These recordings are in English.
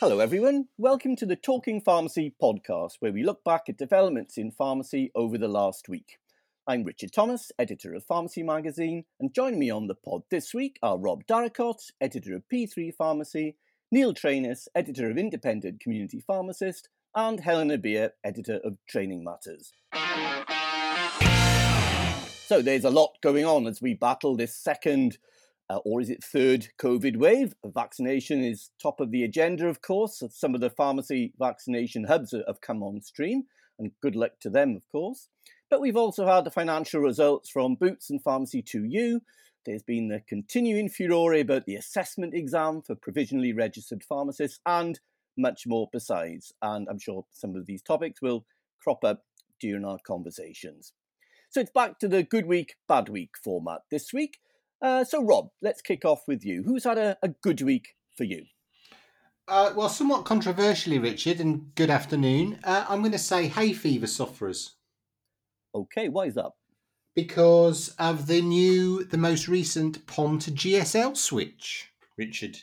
Hello, everyone. Welcome to the Talking Pharmacy podcast, where we look back at developments in pharmacy over the last week. I'm Richard Thomas, editor of Pharmacy Magazine, and joining me on the pod this week are Rob Darracott, editor of P3 Pharmacy, Neil Trainis, editor of Independent Community Pharmacist, and Helena Beer, editor of Training Matters. So there's a lot going on as we battle this second, uh, or is it third, COVID wave. Vaccination is top of the agenda, of course. Some of the pharmacy vaccination hubs have come on stream, and good luck to them, of course. But we've also had the financial results from Boots and Pharmacy 2U. There's been the continuing furore about the assessment exam for provisionally registered pharmacists, and much more besides. And I'm sure some of these topics will crop up during our conversations. So it's back to the good week, bad week format this week. Uh, so, Rob, let's kick off with you. Who's had a, a good week for you? Uh, well, somewhat controversially, Richard, and good afternoon. Uh, I'm going to say hay fever sufferers. Okay, why is that? Because of the new, the most recent POM to GSL switch, Richard.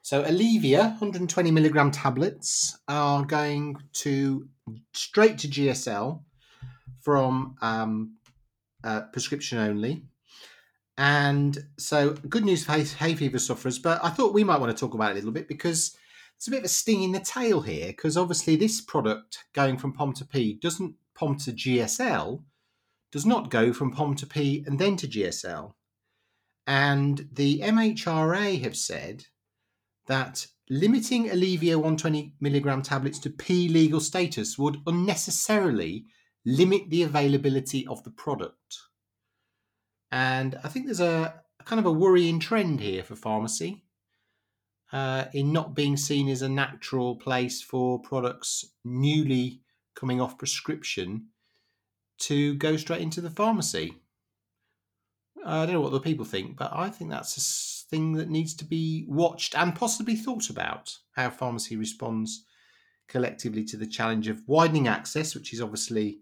So, Allevia 120 milligram tablets are going to straight to GSL from um, uh, prescription only. And so, good news for hay, fever sufferers. But I thought we might want to talk about it a little bit because it's a bit of a sting in the tail here. Because obviously, this product going from POM to P doesn't POM to GSL, does not go from POM to P and then to GSL. And the MHRA have said that limiting Allevia 120 milligram tablets to P legal status would unnecessarily limit the availability of the product. And I think there's a, a kind of a worrying trend here for pharmacy uh, in not being seen as a natural place for products newly coming off prescription to go straight into the pharmacy. I don't know what the people think, but I think that's a thing that needs to be watched and possibly thought about how pharmacy responds collectively to the challenge of widening access, which is obviously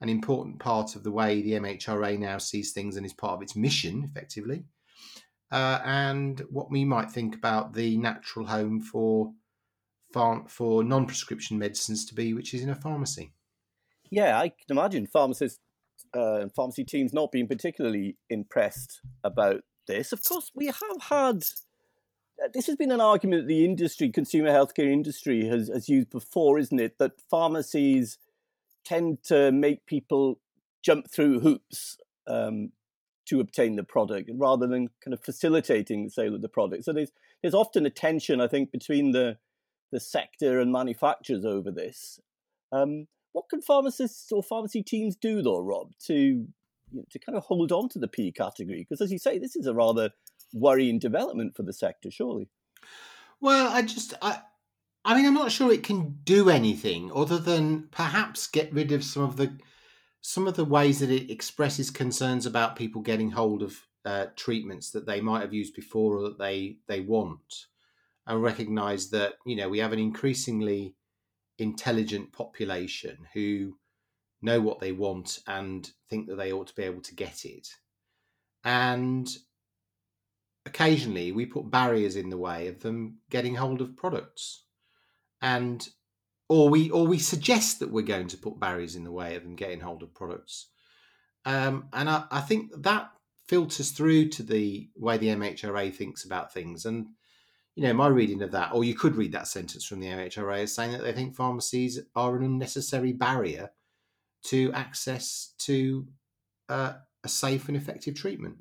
an important part of the way the MHRA now sees things and is part of its mission, effectively. Uh, and what we might think about the natural home for for non-prescription medicines to be, which is in a pharmacy. Yeah, I can imagine pharmacists uh, and pharmacy teams not being particularly impressed about this. Of course, we have had. Uh, this has been an argument that the industry, consumer healthcare industry, has, has used before, isn't it? That pharmacies tend to make people jump through hoops um, to obtain the product rather than kind of facilitating the sale of the product. So there's there's often a tension, I think, between the the sector and manufacturers over this. Um, what can pharmacists or pharmacy teams do, though, Rob, to you know, to kind of hold on to the P category? Because as you say, this is a rather worrying development for the sector, surely. Well, I just I I mean, I'm not sure it can do anything other than perhaps get rid of some of the some of the ways that it expresses concerns about people getting hold of uh, treatments that they might have used before or that they they want, and recognise that you know we have an increasingly intelligent population who know what they want and think that they ought to be able to get it, and occasionally we put barriers in the way of them getting hold of products and or we or we suggest that we're going to put barriers in the way of them getting hold of products. Um, and I, I, think that filters through to the way the MHRA thinks about things. And you know, my reading of that, or you could read that sentence from the MHRA as saying that they think pharmacies are an unnecessary barrier to access to uh, a safe and effective treatment.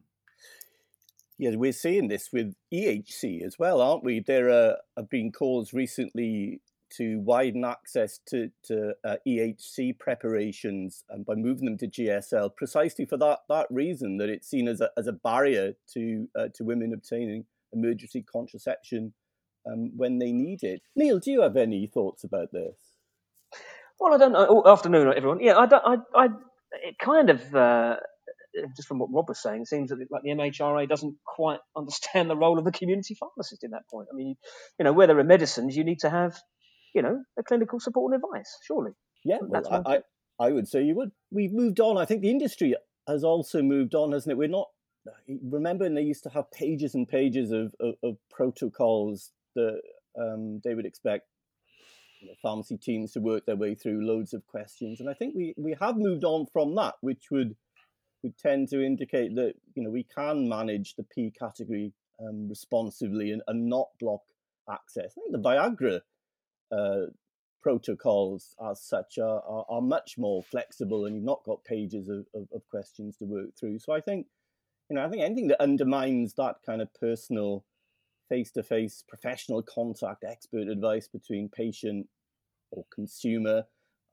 Yeah, we're seeing this with EHC as well, aren't we? There are, have been calls recently to widen access to, to uh, EHC preparations and by moving them to GSL, precisely for that that reason that it's seen as a, as a barrier to uh, to women obtaining emergency contraception um, when they need it. Neil, do you have any thoughts about this? Well, I don't know. Oh, afternoon, everyone. Yeah, I don't. I, I it kind of. Uh, just from what Rob was saying, it seems that like the MHRA doesn't quite understand the role of the community pharmacist in that point. I mean, you know, where there are medicines, you need to have you know, a clinical support and advice, surely. Yeah, well, I, I, I, would say you would. We've moved on. I think the industry has also moved on, hasn't it? We're not, remember, they used to have pages and pages of, of, of protocols that Um, they would expect you know, pharmacy teams to work their way through loads of questions, and I think we we have moved on from that, which would would tend to indicate that you know we can manage the P category um, responsively and, and not block access. I think the Viagra uh, protocols as such are, are, are, much more flexible, and you've not got pages of, of, of questions to work through. So I think you know I think anything that undermines that kind of personal face-to-face professional contact expert advice between patient or consumer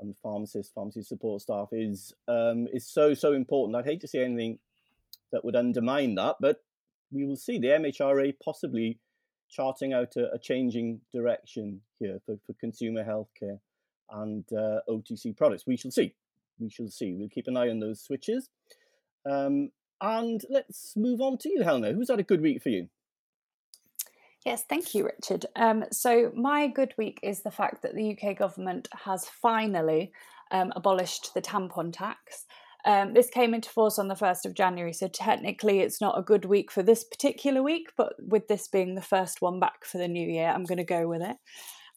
and pharmacist, pharmacy support staff is um, is so so important. I'd hate to see anything that would undermine that, but we will see the MHRA possibly charting out a, a changing direction here for, for consumer healthcare and uh, OTC products. We shall see. We shall see. We'll keep an eye on those switches. Um, and let's move on to you, Helena. Who's had a good week for you? Yes, thank you, Richard. Um, so, my good week is the fact that the UK government has finally um, abolished the tampon tax. Um, this came into force on the 1st of January, so technically it's not a good week for this particular week, but with this being the first one back for the new year, I'm going to go with it.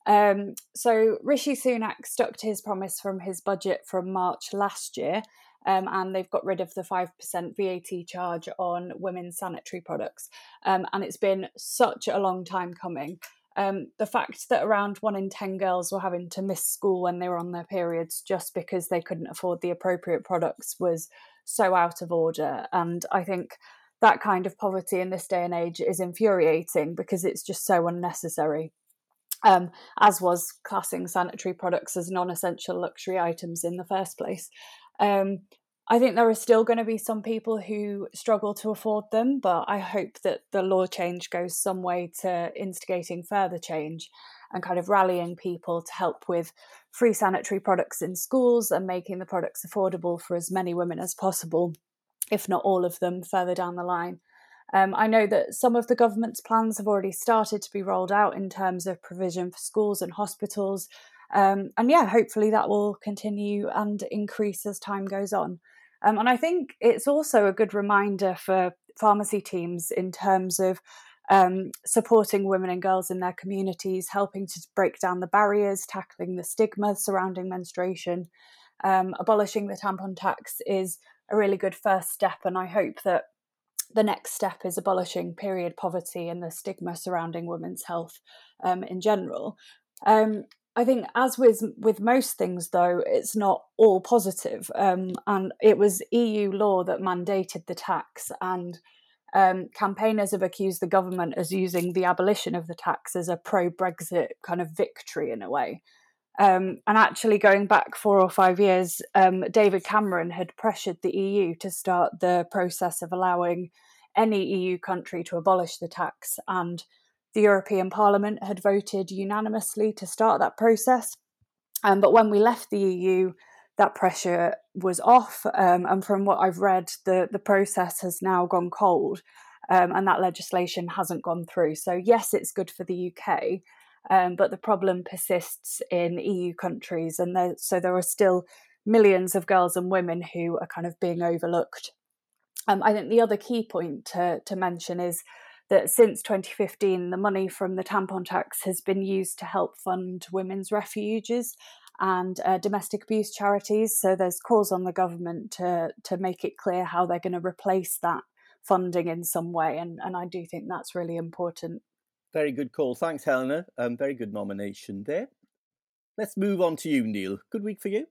Um, so, Rishi Sunak stuck to his promise from his budget from March last year um, and they've got rid of the 5% VAT charge on women's sanitary products. Um, and it's been such a long time coming. Um, the fact that around one in 10 girls were having to miss school when they were on their periods just because they couldn't afford the appropriate products was so out of order. And I think that kind of poverty in this day and age is infuriating because it's just so unnecessary. Um, as was classing sanitary products as non essential luxury items in the first place. Um, I think there are still going to be some people who struggle to afford them, but I hope that the law change goes some way to instigating further change and kind of rallying people to help with free sanitary products in schools and making the products affordable for as many women as possible, if not all of them, further down the line. Um, I know that some of the government's plans have already started to be rolled out in terms of provision for schools and hospitals um, and yeah, hopefully that will continue and increase as time goes on. Um, and I think it's also a good reminder for pharmacy teams in terms of um, supporting women and girls in their communities, helping to break down the barriers, tackling the stigma surrounding menstruation. Um, abolishing the tampon tax is a really good first step, and I hope that the next step is abolishing period poverty and the stigma surrounding women's health um, in general. Um, I think, as with with most things, though, it's not all positive. Um, and it was EU law that mandated the tax, and um, campaigners have accused the government as using the abolition of the tax as a pro-Brexit kind of victory in a way. Um, and actually, going back four or five years, um, David Cameron had pressured the EU to start the process of allowing any EU country to abolish the tax and the European Parliament had voted unanimously to start that process. Um, but when we left the EU, that pressure was off. Um, and from what I've read, the, the process has now gone cold um, and that legislation hasn't gone through. So, yes, it's good for the UK, um, but the problem persists in EU countries. And there, so there are still millions of girls and women who are kind of being overlooked. Um, I think the other key point to, to mention is that since 2015, the money from the tampon tax has been used to help fund women's refuges and uh, domestic abuse charities. So there's calls on the government to to make it clear how they're going to replace that funding in some way, and and I do think that's really important. Very good call. Thanks, Helena. Um, very good nomination there. Let's move on to you, Neil. Good week for you.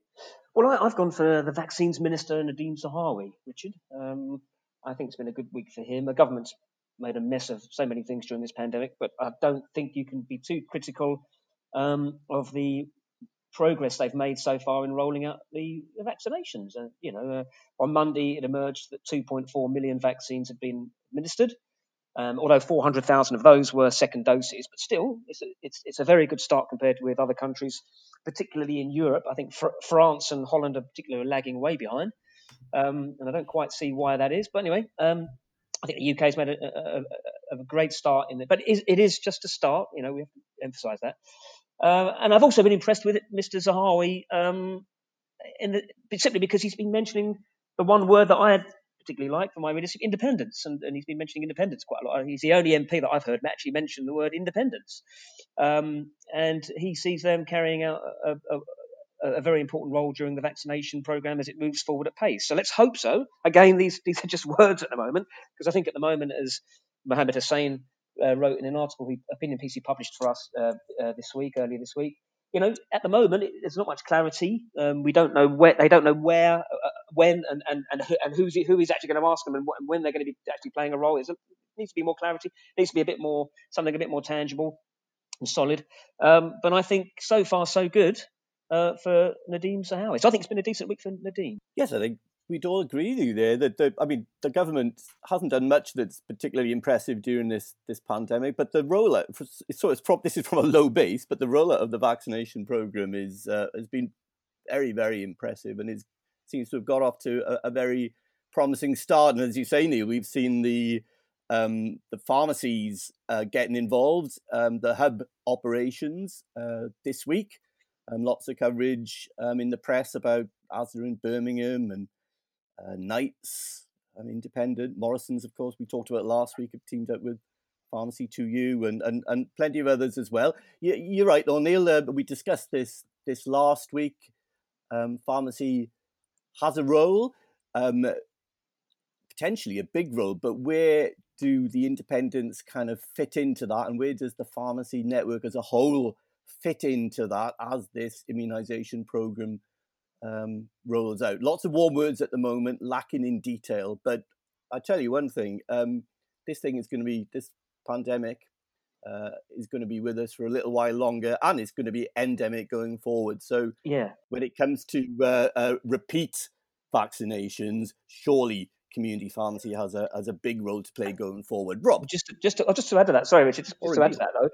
Well, I, have gone for the vaccines minister, Nadhim Zahawi, Richard. Um, I think it's been a good week for him. The government's made a mess of so many things during this pandemic, but I don't think you can be too critical um, of the progress they've made so far in rolling out the, the vaccinations. Uh, you know, uh, on Monday it emerged that 2.4 million vaccines had been administered. Um, although 400,000 of those were second doses, but still, it's a, it's, it's a very good start compared with other countries, particularly in Europe. I think fr- France and Holland are particularly lagging way behind, um, and I don't quite see why that is. But anyway, um, I think the UK has made a, a, a, great start in it, but it is, it is, just a start. You know, we have to emphasise that. Uh, and I've also been impressed with it, Mr. Zahawi, um, the, simply because he's been mentioning the one word that I had particularly like for my readers independence, and, and he's been mentioning independence quite a lot. He's the only MP that I've heard actually mention the word independence, um, and he sees them carrying out a, a, a, very important role during the vaccination program as it moves forward at pace. So let's hope so. Again, these these are just words at the moment, because I think at the moment, as Mohammed Hussein uh, wrote in an article, he, opinion piece he published for us uh, uh, this week, earlier this week, you know, at the moment, it, there's not much clarity. Um, we don't know where they don't know where, uh, when, and and and, who, and who's who is actually going to ask them and, when they're going to be actually playing a role. It needs to be more clarity. It needs to be a bit more something a bit more tangible and solid. Um, but I think so far so good uh, for Nadhim Zahawi. So I think it's been a decent week for Nadhim. Yes, I think we'd all agree with you there that the, I mean the government hasn't done much that's particularly impressive during this this pandemic, but the rollout so it's from this is from a low base, but the rollout of the vaccination program is uh, has been very very impressive and it seems to have got off to a, a very promising start. And as you say, Neil, we've seen the um, the pharmacies uh, getting involved, um, the hub operations uh, this week. Um, lots of coverage um, in the press about Asda in Birmingham and uh, Knights, um, Independent, Morrison's, of course, we talked about last week, have teamed up with Pharmacy 2U and, and, and plenty of others as well. You, are right, Neil. Uh, we discussed this this last week. Um, pharmacy has a role, um, potentially a big role, but where do the independents kind of fit into that, and where does the pharmacy network as a whole fit into that as this immunization program um, rolls out. Lots of warm words at the moment, lacking in detail. But I tell you one thing: um, this thing is going to be this pandemic uh, is going to be with us for a little while longer, and it's going to be endemic going forward. So, yeah, when it comes to uh, uh, repeat vaccinations, surely community pharmacy has a has a big role to play going forward. Rob, just to, just to, just to add to that, sorry, Richard, just, just to add to that though,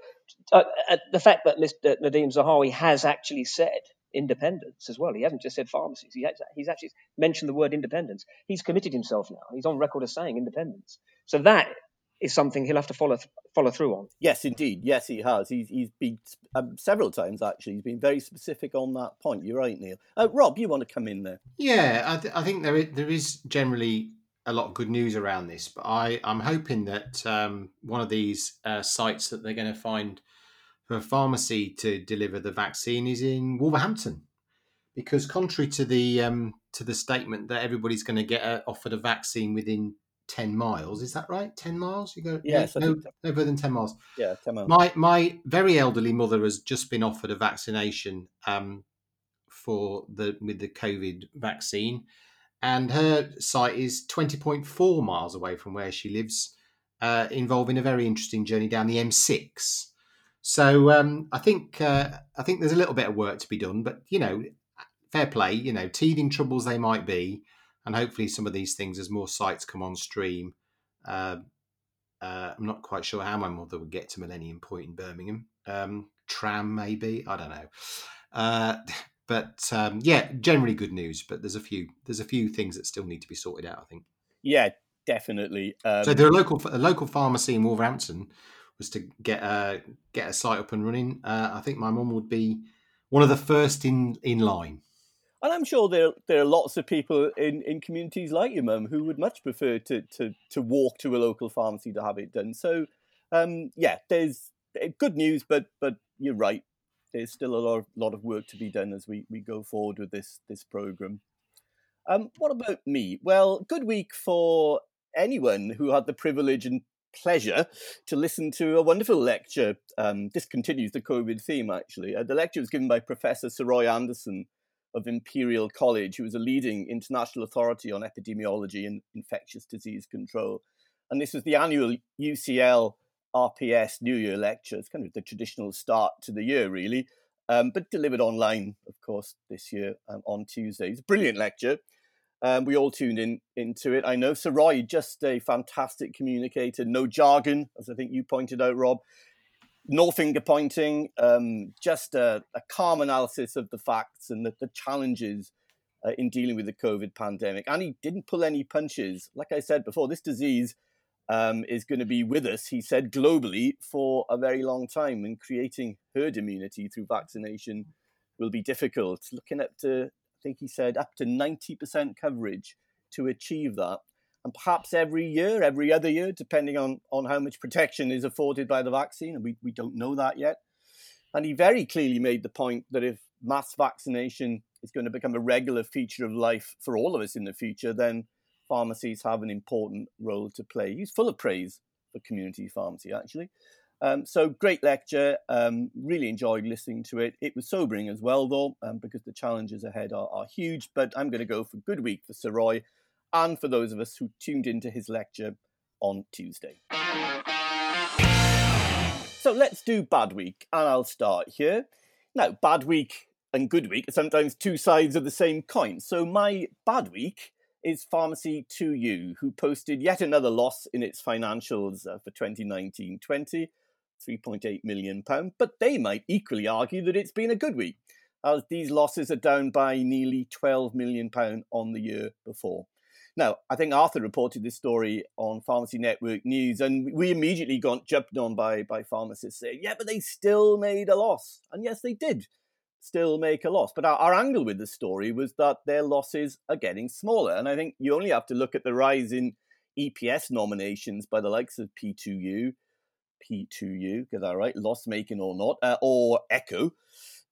uh, uh, the fact that Mr. Nadhim Zahawi has actually said independence as well. He hasn't just said pharmacies. He he's actually mentioned the word independence. He's committed himself now. He's on record as saying independence. So that is something he'll have to follow follow through on. Yes, indeed. Yes, he has. He's he's been um, several times actually. He's been very specific on that point. You're right, Neil. Uh, Rob, you want to come in there? Yeah, I, th- I think there is, there is generally a lot of good news around this, but I I'm hoping that um, one of these uh, sites that they're going to find for a pharmacy to deliver the vaccine is in Wolverhampton, because contrary to the um, to the statement that everybody's going to get a, offered a vaccine within ten miles, is that right? Ten miles? You go? Yes, no, no further than ten miles. Yeah, ten miles. My my very elderly mother has just been offered a vaccination um, for the with the COVID vaccine, and her site is twenty point four miles away from where she lives, uh, involving a very interesting journey down the M6 so um, I think uh, I think there's a little bit of work to be done, but you know, fair play. You know, teething troubles they might be, and hopefully some of these things as more sites come on stream. Uh, uh, I'm not quite sure how my mother would get to Millennium Point in Birmingham. Um, tram maybe I don't know. Uh, but um, yeah, generally good news. But there's a few there's a few things that still need to be sorted out. I think. Yeah, definitely. Um... So there are local a local pharmacy in Wolverhampton was to get a get a site up and running, uh, I think my mum would be one of the first in in line. And I'm sure there there are lots of people in, in communities like your mum who would much prefer to, to to walk to a local pharmacy to have it done. So, um, yeah, there's eh, good news, but but you're right. There's still a lot of, lot of work to be done as we, we go forward with this this program. Um, what about me? Well, good week for anyone who had the privilege and pleasure to listen to a wonderful lecture. Um, this continues the COVID theme, actually. Uh, the lecture was given by Professor Sir Roy Anderson of Imperial College, who is a leading international authority on epidemiology and infectious disease control. And this was the annual UCL RPS New Year lecture. It's kind of the traditional start to the year, really, um, but delivered online, of course, this year um, on Tuesday. It's a brilliant lecture. Um, we all tuned in into it. I know Roy, just a fantastic communicator, no jargon, as I think you pointed out, Rob. No finger pointing, um, just a, a, calm analysis of the facts and the, the challenges uh, in dealing with the COVID pandemic. And he didn't pull any punches. Like I said before, this disease um, is going to be with us, he said, globally for a very long time. And creating herd immunity through vaccination will be difficult. Looking up to, I think he said up to 90% coverage to achieve that. and perhaps every year, every other year, depending on, on how much protection is afforded by the vaccine. And we, we don't know that yet. And he very clearly made the point that if mass vaccination is going to become a regular feature of life for all of us in the future, then pharmacies have an important role to play. He's full of praise for community pharmacy, actually. Um, so great lecture. Um, really enjoyed listening to it. It was sobering as well, though, um, because the challenges ahead are, are huge. But I'm going to go for good week for Sir Roy and for those of us who tuned into his lecture on Tuesday. So let's do bad week, and I'll start here. Now, bad week and good week are sometimes two sides of the same coin. So my bad week is Pharmacy 2U, who posted yet another loss in its financials uh, for 2019 20, £3.8 million. But they might equally argue that it's been a good week, as these losses are down by nearly £12 million on the year before. Now, I think Arthur reported this story on Pharmacy Network News, and we immediately got jumped on by, by pharmacists saying, yeah, but they still made a loss. And yes, they did still make a loss. But our, our angle with the story was that their losses are getting smaller. And I think you only have to look at the rise in EPS nominations by the likes of P2U, P2U, get that right, loss making or not, uh, or Echo,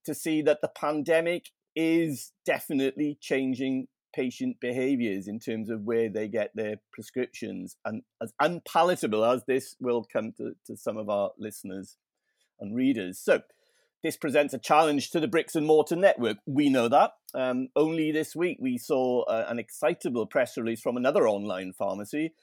to see that the pandemic is definitely changing patient behaviors in terms of where they get their prescriptions. And as unpalatable as this will come to, to some of our listeners and readers. So, this presents a challenge to the bricks and mortar network. We know that. Um, only this week, we saw uh, an excitable press release from another online pharmacy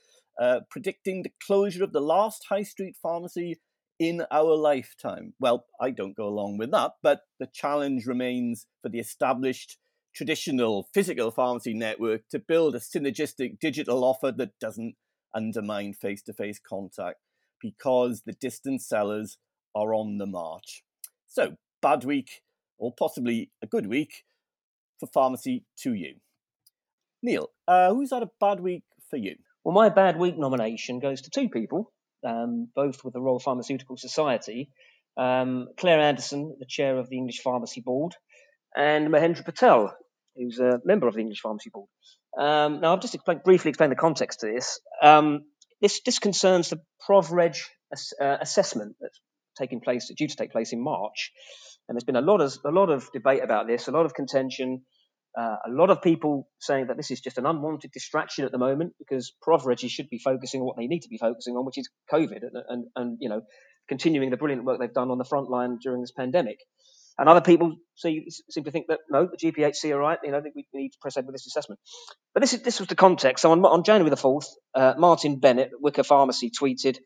uh, predicting the closure of the last high street pharmacy in our lifetime. Well, I don't go along with that, but the challenge remains for the established traditional physical pharmacy network to build a synergistic digital offer that doesn't undermine face to face contact because the distance sellers are on the march. So, bad week, or possibly a good week for pharmacy to you. Neil, uh, who's had a bad week for you? Well, my bad week nomination goes to two people, um, both with the Royal Pharmaceutical Society. Um, Claire Anderson, the chair of the English Pharmacy Board, and Mahendra Patel, who's a member of the English Pharmacy Board. Um, now, I've just briefly explained the context to this. Um, this. This concerns the ProvReg ass, uh, assessment that's taking place, due to take place in March. And there's been a lot of a lot of debate about this, a lot of contention, uh, a lot of people saying that this is just an unwanted distraction at the moment because ProvRegis should be focusing on what they need to be focusing on, which is COVID, and, and, and you know continuing the brilliant work they've done on the front line during this pandemic. And other people see, seem to think that no, the GPHC are right. You know, we need to press ahead with this assessment. But this is this was the context. So on, on January the fourth, uh, Martin Bennett, Wicker Pharmacy, tweeted,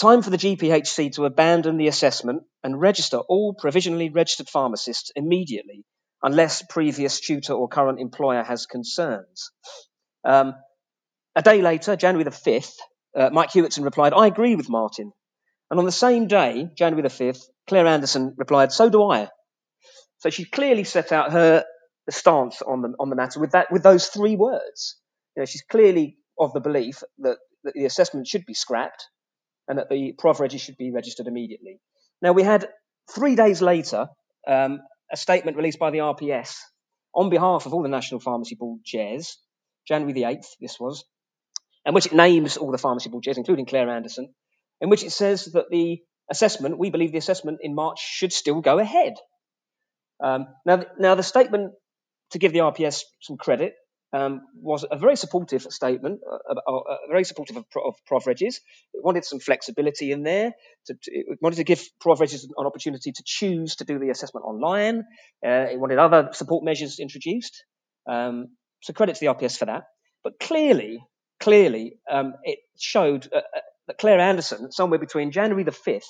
Time for the GPHC to abandon the assessment and register all provisionally registered pharmacists immediately, unless previous tutor or current employer has concerns. Um, a day later, January the 5th, uh, Mike Hewitson replied, I agree with Martin. And on the same day, January the 5th, Claire Anderson replied, So do I. So she clearly set out her stance on the, on the matter with, that, with those three words. You know, she's clearly of the belief that, that the assessment should be scrapped and that the ProvRegis should be registered immediately. Now, we had three days later um, a statement released by the RPS on behalf of all the National Pharmacy Board chairs, January the 8th, this was, in which it names all the Pharmacy Board chairs, including Claire Anderson, in which it says that the assessment, we believe the assessment in March should still go ahead. Um, now, now, the statement, to give the RPS some credit, um, was a very supportive statement, uh, uh, uh, very supportive of, of. It wanted some flexibility in there. To, to, it wanted to give ProvRegis an opportunity to choose to do the assessment online. Uh, it wanted other support measures introduced. Um, so credit to the RPS for that. But clearly, clearly, um, it showed that Claire Anderson, somewhere between January the 5th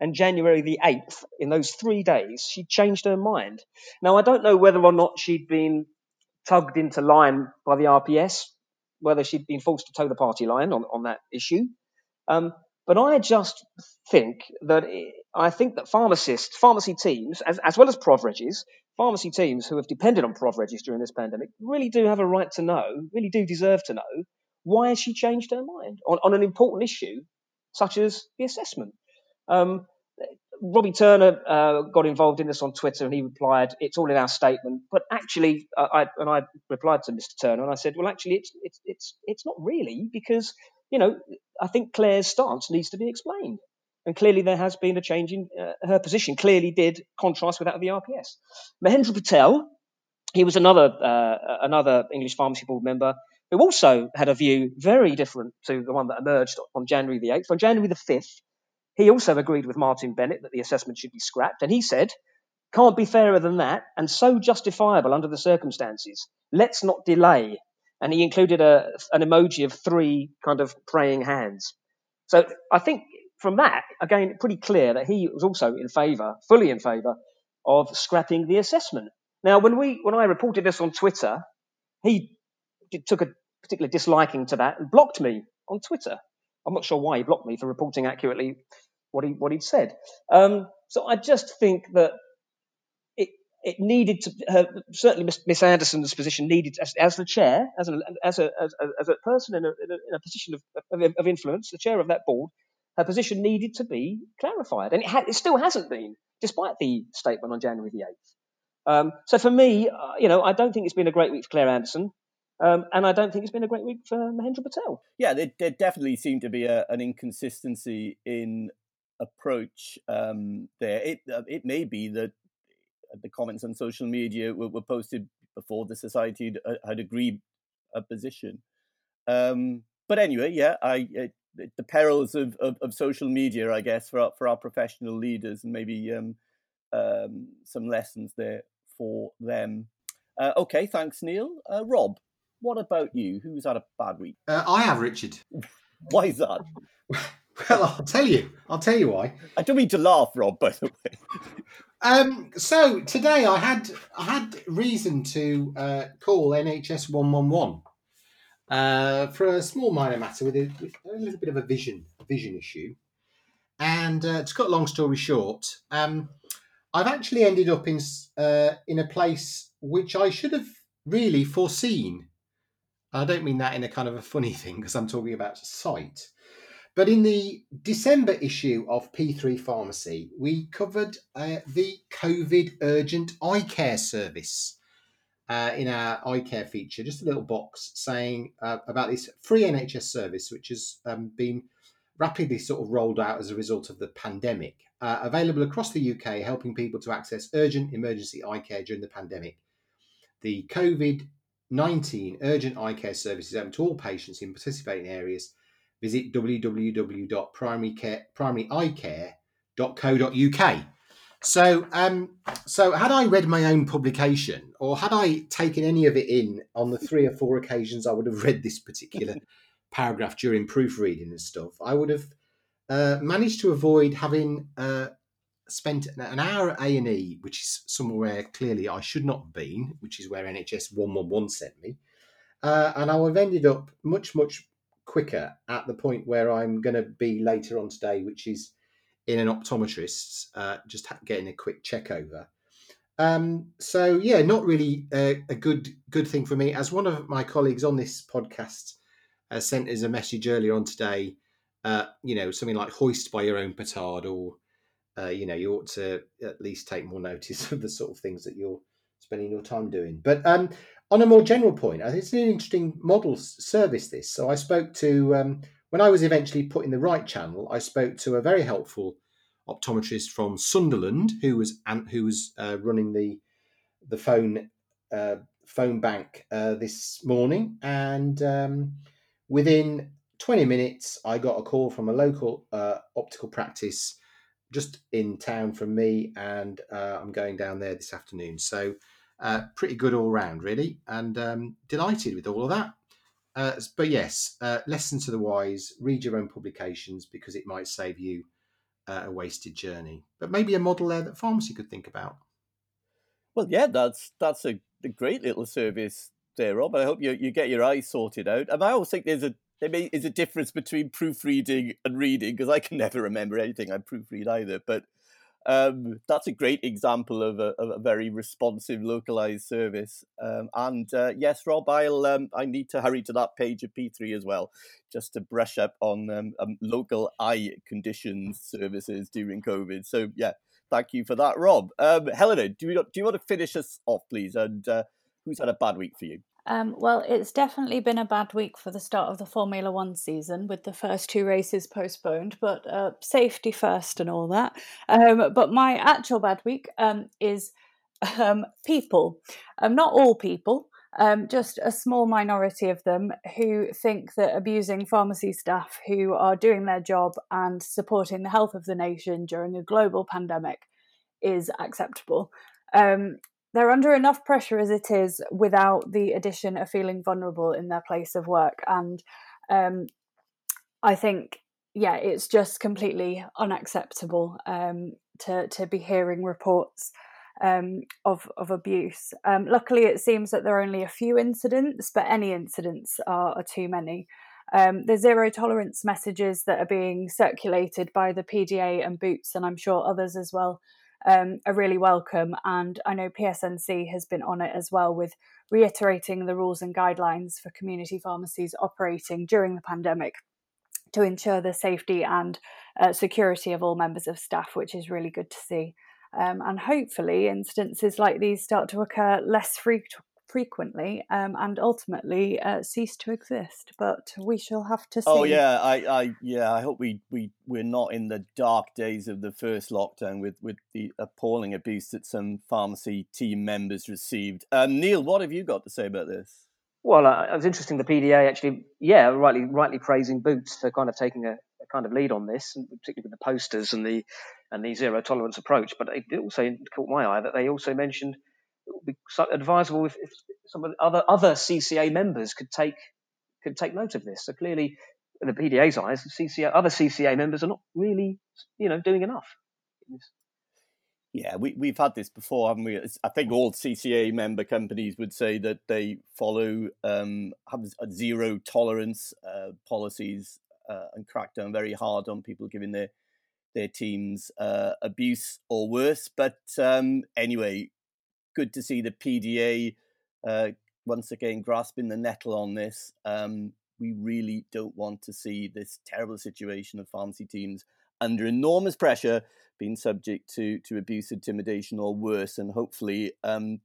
and January the 8th, in those three days, she changed her mind. Now, I don't know whether or not she'd been tugged into line by the RPS, whether she'd been forced to toe the party line on, on that issue. Um, but I just think that I think that pharmacists, pharmacy teams, as, as well as ProvRegis, pharmacy teams who have depended on ProvRegis during this pandemic, really do have a right to know, really do deserve to know, why has she changed her mind on, on an important issue such as the assessment. Um, Robbie Turner uh, got involved in this on Twitter and he replied, "It's all in our statement." But actually, uh, I and I replied to Mr. Turner and I said, "Well, actually, it's it's it's it's not really because you know I think Claire's stance needs to be explained." And clearly, there has been a change in uh, her position. Clearly, did contrast with that of the RPS. Mahendra Patel, he was another uh, another English Pharmacy Board member who also had a view very different to the one that emerged on January the 8th. On January the 5th, he also agreed with Martin Bennett that the assessment should be scrapped, and he said, can't be fairer than that, and so justifiable under the circumstances. Let's not delay. And he included a, an emoji of three kind of praying hands. So I think from that, again, pretty clear that he was also in favour, fully in favour, of scrapping the assessment. Now, when we when I reported this on Twitter, he took a particular disliking to that and blocked me on Twitter. I'm not sure why he blocked me for reporting accurately what he what he'd said. Um, so I just think that it it needed to certainly Miss, Anderson's position needed as, as the chair as a as a as, as a person in a, in a, in a position of, of, of influence, the chair of that board, her position needed to be clarified, and it, ha- it still hasn't been, despite the statement on January the eighth. Um, so for me, uh, you know, I don't think it's been a great week for Claire Anderson. Um, and I don't think it's been a great week for Mahendra Patel. Yeah, there, there definitely seemed to be a, an inconsistency in approach um, there. It uh, it may be that the comments on social media were, were posted before the society had, uh, had agreed a position. Um, but anyway, yeah, I uh, the perils of, of, of, social media, I guess, for our, for our professional leaders, and maybe um, um some lessons there for them. Uh, okay, thanks, Neil. Rob, what about you? Who's had a bad week? Uh, I have, Richard. Why is that? well, I'll tell you. I'll tell you why. I don't mean to laugh, Rob. By the way. Um, so today I had I had reason to uh, call NHS one one one uh, for a small minor matter with a, with a, little bit of a vision vision issue. And uh, to cut a long story short, um, I've actually ended up in uh, in a place which I should have really foreseen I don't mean that in a kind of a funny thing because I'm talking about sight. But in the December issue of P3 Pharmacy, we covered uh, the COVID urgent eye care service uh, in our eye care feature, just a little box saying uh, about this free NHS service, which has um, been rapidly sort of rolled out as a result of the pandemic, uh, available across the UK, helping people to access urgent emergency eye care during the pandemic. The COVID 19 urgent eye care services open to all patients in participating areas. Visit www.primaryeyecare.co.uk. So, um, so had I read my own publication, or had I taken any of it in on the three or four occasions I would have read this particular paragraph during proofreading and stuff, I would have uh, managed to avoid having uh, spent an hour at A&E, which is somewhere clearly I should not have been, which is where NHS 111 sent me. Uh, and I've ended up much, much quicker at the point where I'm going to be later on today, which is in an optometrist's, uh, just getting a quick check over. Um, so yeah, not really a, a, good good thing for me. As one of my colleagues on this podcast uh, sent us a message earlier on today, uh, you know, something like "hoist by your own petard" or uh, you know, you ought to at least take more notice of the sort of things that you're spending your time doing. But um, on a more general point, it's an interesting model service. This, so I spoke to um, when I was eventually put in the right channel. I spoke to a very helpful optometrist from Sunderland who was who was uh, running the the phone uh, phone bank uh, this morning, and um, within 20 minutes, I got a call from a local uh, optical practice just in town from me, and uh, I'm going down there this afternoon. So, uh, pretty good all round, really, and um, delighted with all of that. Uh, but yes, uh, lesson to the wise: read your own publications because it might save you uh, a wasted journey. But maybe a model there that pharmacy could think about. Well, yeah, that's that's a, a great little service there, Rob. I hope you you get your eyes sorted out. And I always think there's a there may, is a difference between proofreading and reading because I can never remember anything I proofread either. But Um, that's a great example of a, of a very responsive, localized service. Um, and uh, yes, Rob, I'll um, I need to hurry to that page of P3 as well, just to brush up on um, um, local eye conditions services during COVID. So yeah, thank you for that, Rob. Um, Helena, do you do you want to finish us off, please? And uh, who's had a bad week for you? Um, well, it's definitely been a bad week for the start of the Formula One season with the first two races postponed, but uh, safety first and all that. Um, but my actual bad week um, is um, people. Um, not all people, um, just a small minority of them who think that abusing pharmacy staff who are doing their job and supporting the health of the nation during a global pandemic is acceptable. Um, they're under enough pressure as it is without the addition of feeling vulnerable in their place of work. And um, I think, yeah, it's just completely unacceptable um, to to be hearing reports um, of of abuse. Um, luckily, it seems that there are only a few incidents, but any incidents are, are too many. Um, the zero tolerance messages that are being circulated by the PDA and Boots, and I'm sure others as well, um, are really welcome. And I know PSNC has been on it as well with reiterating the rules and guidelines for community pharmacies operating during the pandemic to ensure the safety and uh, security of all members of staff, which is really good to see. Um, and hopefully, instances like these start to occur less frequently frequently um, and ultimately uh, cease to exist. But we shall have to oh, see. Oh yeah, I, I yeah, I hope we we we're not in the dark days of the first lockdown with with the appalling abuse that some pharmacy team members received. Um, Neil, what have you got to say about this? Well, uh, it was interesting. The PDA actually, yeah, rightly rightly praising Boots for kind of taking a, a kind of lead on this, particularly with the posters and the and the zero tolerance approach. But it also caught my eye that they also mentioned it would be advisable if, if some of the other other CCA members could take could take note of this. So clearly, in the PDA's eyes, CCA, other CCA members are not really, you know, doing enough. Yeah, we, we've had this before, haven't we? I think all CCA member companies would say that they follow um, have zero tolerance uh, policies uh, and crack down very hard on people giving their their teams uh, abuse or worse. But um, anyway, good to see the PDA uh, once again grasping the nettle on this. Um, we really don't want to see this terrible situation of pharmacy teams under enormous pressure being subject to, to abuse, intimidation, or worse. And hopefully, um,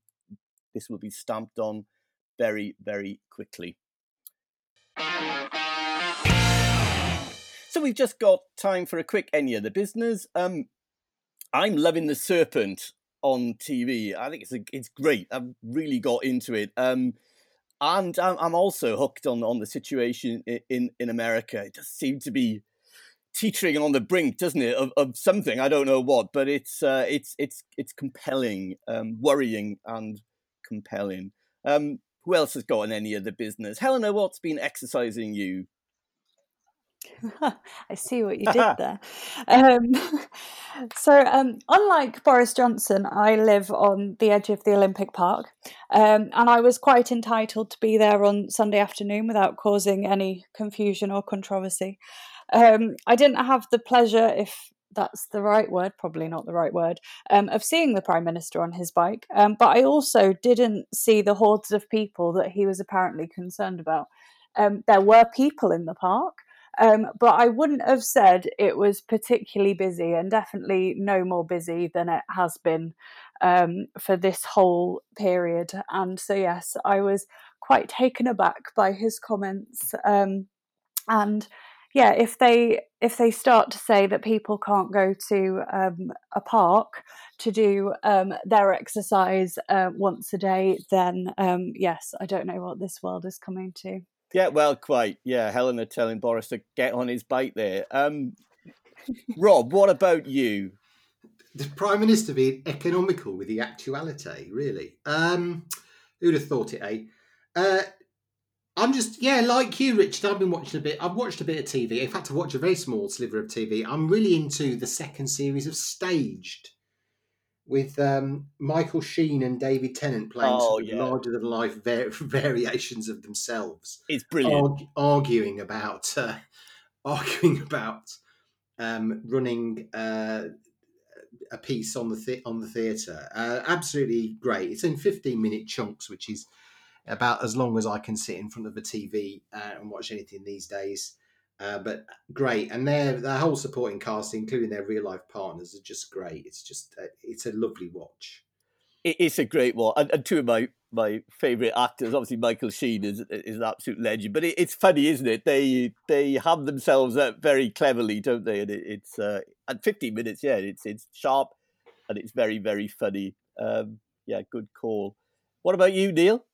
this will be stamped on very, very quickly. So we've just got time for a quick any other business. Um, I'm loving the Serpent on TV. I think it's a, it's great. I've really got into it. Um, and I'm also hooked on on the situation in in America. It does seem to be teetering on the brink, doesn't it, of, of something I don't know what, but it's uh, it's it's it's compelling, um, worrying, and compelling. Um, who else has got in any of the business? Helena, what's been exercising you? I see what you did there. Um, so, um, unlike Boris Johnson, I live on the edge of the Olympic Park, um, and I was quite entitled to be there on Sunday afternoon without causing any confusion or controversy. Um, I didn't have the pleasure, if that's the right word, probably not the right word, um, of seeing the Prime Minister on his bike, um, but I also didn't see the hordes of people that he was apparently concerned about. there were people in the park. Um, but I wouldn't have said it was particularly busy, and definitely no more busy than it has been um, for this whole period. And so, yes, I was quite taken aback by his comments. Um, and yeah, if they if they start to say that people can't go to um, a park to do um, their exercise uh, once a day, then um, yes, I don't know what this world is coming to. Yeah, well, quite. Yeah, Helena telling Boris to get on his bike there. Um, Rob, what about you? The Prime Minister being economical with the actuality, really. Um, who'd have thought it, eh? Uh, I'm just, yeah, like you, Richard. I've been watching a bit. I've watched a bit of TV. In fact, I've watched a very small sliver of TV. I'm really into the second series of Staged with um, Michael Sheen and David Tennant playing oh, sort of yeah. larger than life var- variations of themselves. It's brilliant. arguing about uh, arguing about um, running uh, a piece on the th- on the theatre. Uh, absolutely great. It's in 15 minute chunks, which is about as long as I can sit in front of a TV uh, and watch anything these days. Uh, but great, and their their whole supporting cast, including their real life partners, are just great. It's just uh, it's a lovely watch. It's a great one, and, and two of my my favourite actors, obviously Michael Sheen is is an absolute legend. But it, it's funny, isn't it? They they have themselves up very cleverly, don't they? And it, it's uh, at 15 minutes, yeah, it's it's sharp and it's very very funny. Um, yeah, good call. What about you, Neil?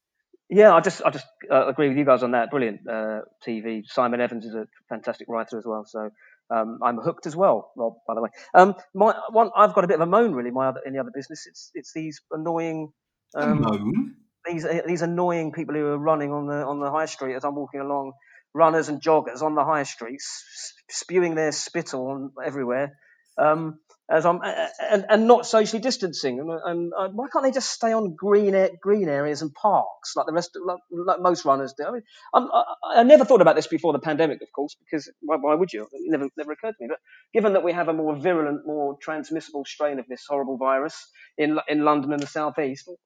Yeah, I just I just uh, agree with you guys on that. Brilliant uh, TV. Simon Evans is a fantastic writer as well. So um, I'm hooked as well, Rob. By the way, um, my one I've got a bit of a moan really. My other any other business, it's it's these annoying. Um, moan. These uh, these annoying people who are running on the on the high street as I'm walking along, runners and joggers on the high streets, spewing their spittle everywhere. Um, as I'm and, and not socially distancing. And, and uh, why can't they just stay on green green areas and parks like the rest, of, like, like most runners do? I mean, I, I never thought about this before the pandemic, of course, because why, why, would you? It never never occurred to me. But given that we have a more virulent, more transmissible strain of this horrible virus in in London and the southeast, it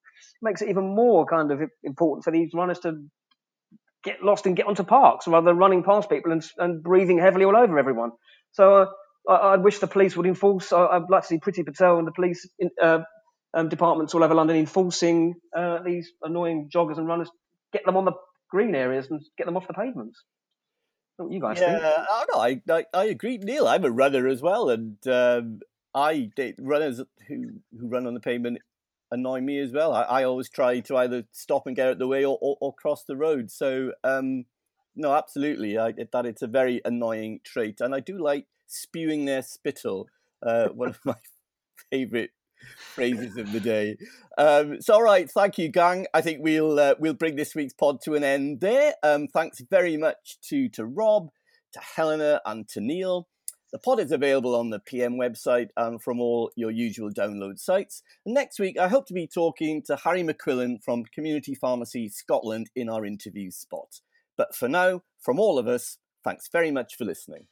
makes it even more kind of important for these runners to get lost and get onto parks rather than running past people and, and breathing heavily all over everyone. So. Uh, I, wish the police would enforce. I, would like to see Priti Patel and the police in, uh, um, departments all over London enforcing uh, these annoying joggers and runners. Get them on the green areas and get them off the pavements. What you guys yeah, think? I know. I, I, I agree, Neil. I'm a runner as well, and um, I runners who who run on the pavement annoy me as well. I, I always try to either stop and get out the way or, or, or cross the road. So um, no, absolutely, I, that it's a very annoying trait, and I do like spewing their spittle. Uh, one of my favourite phrases of the day. Um, so, all right, thank you, gang. I think we'll uh, we'll bring this week's pod to an end there. Um, thanks very much to to Rob, to Helena, and to Neil. The pod is available on the PM website and from all your usual download sites. Next week, I hope to be talking to Harry McQuillan from Community Pharmacy Scotland in our interview spot. But for now, from all of us, thanks very much for listening.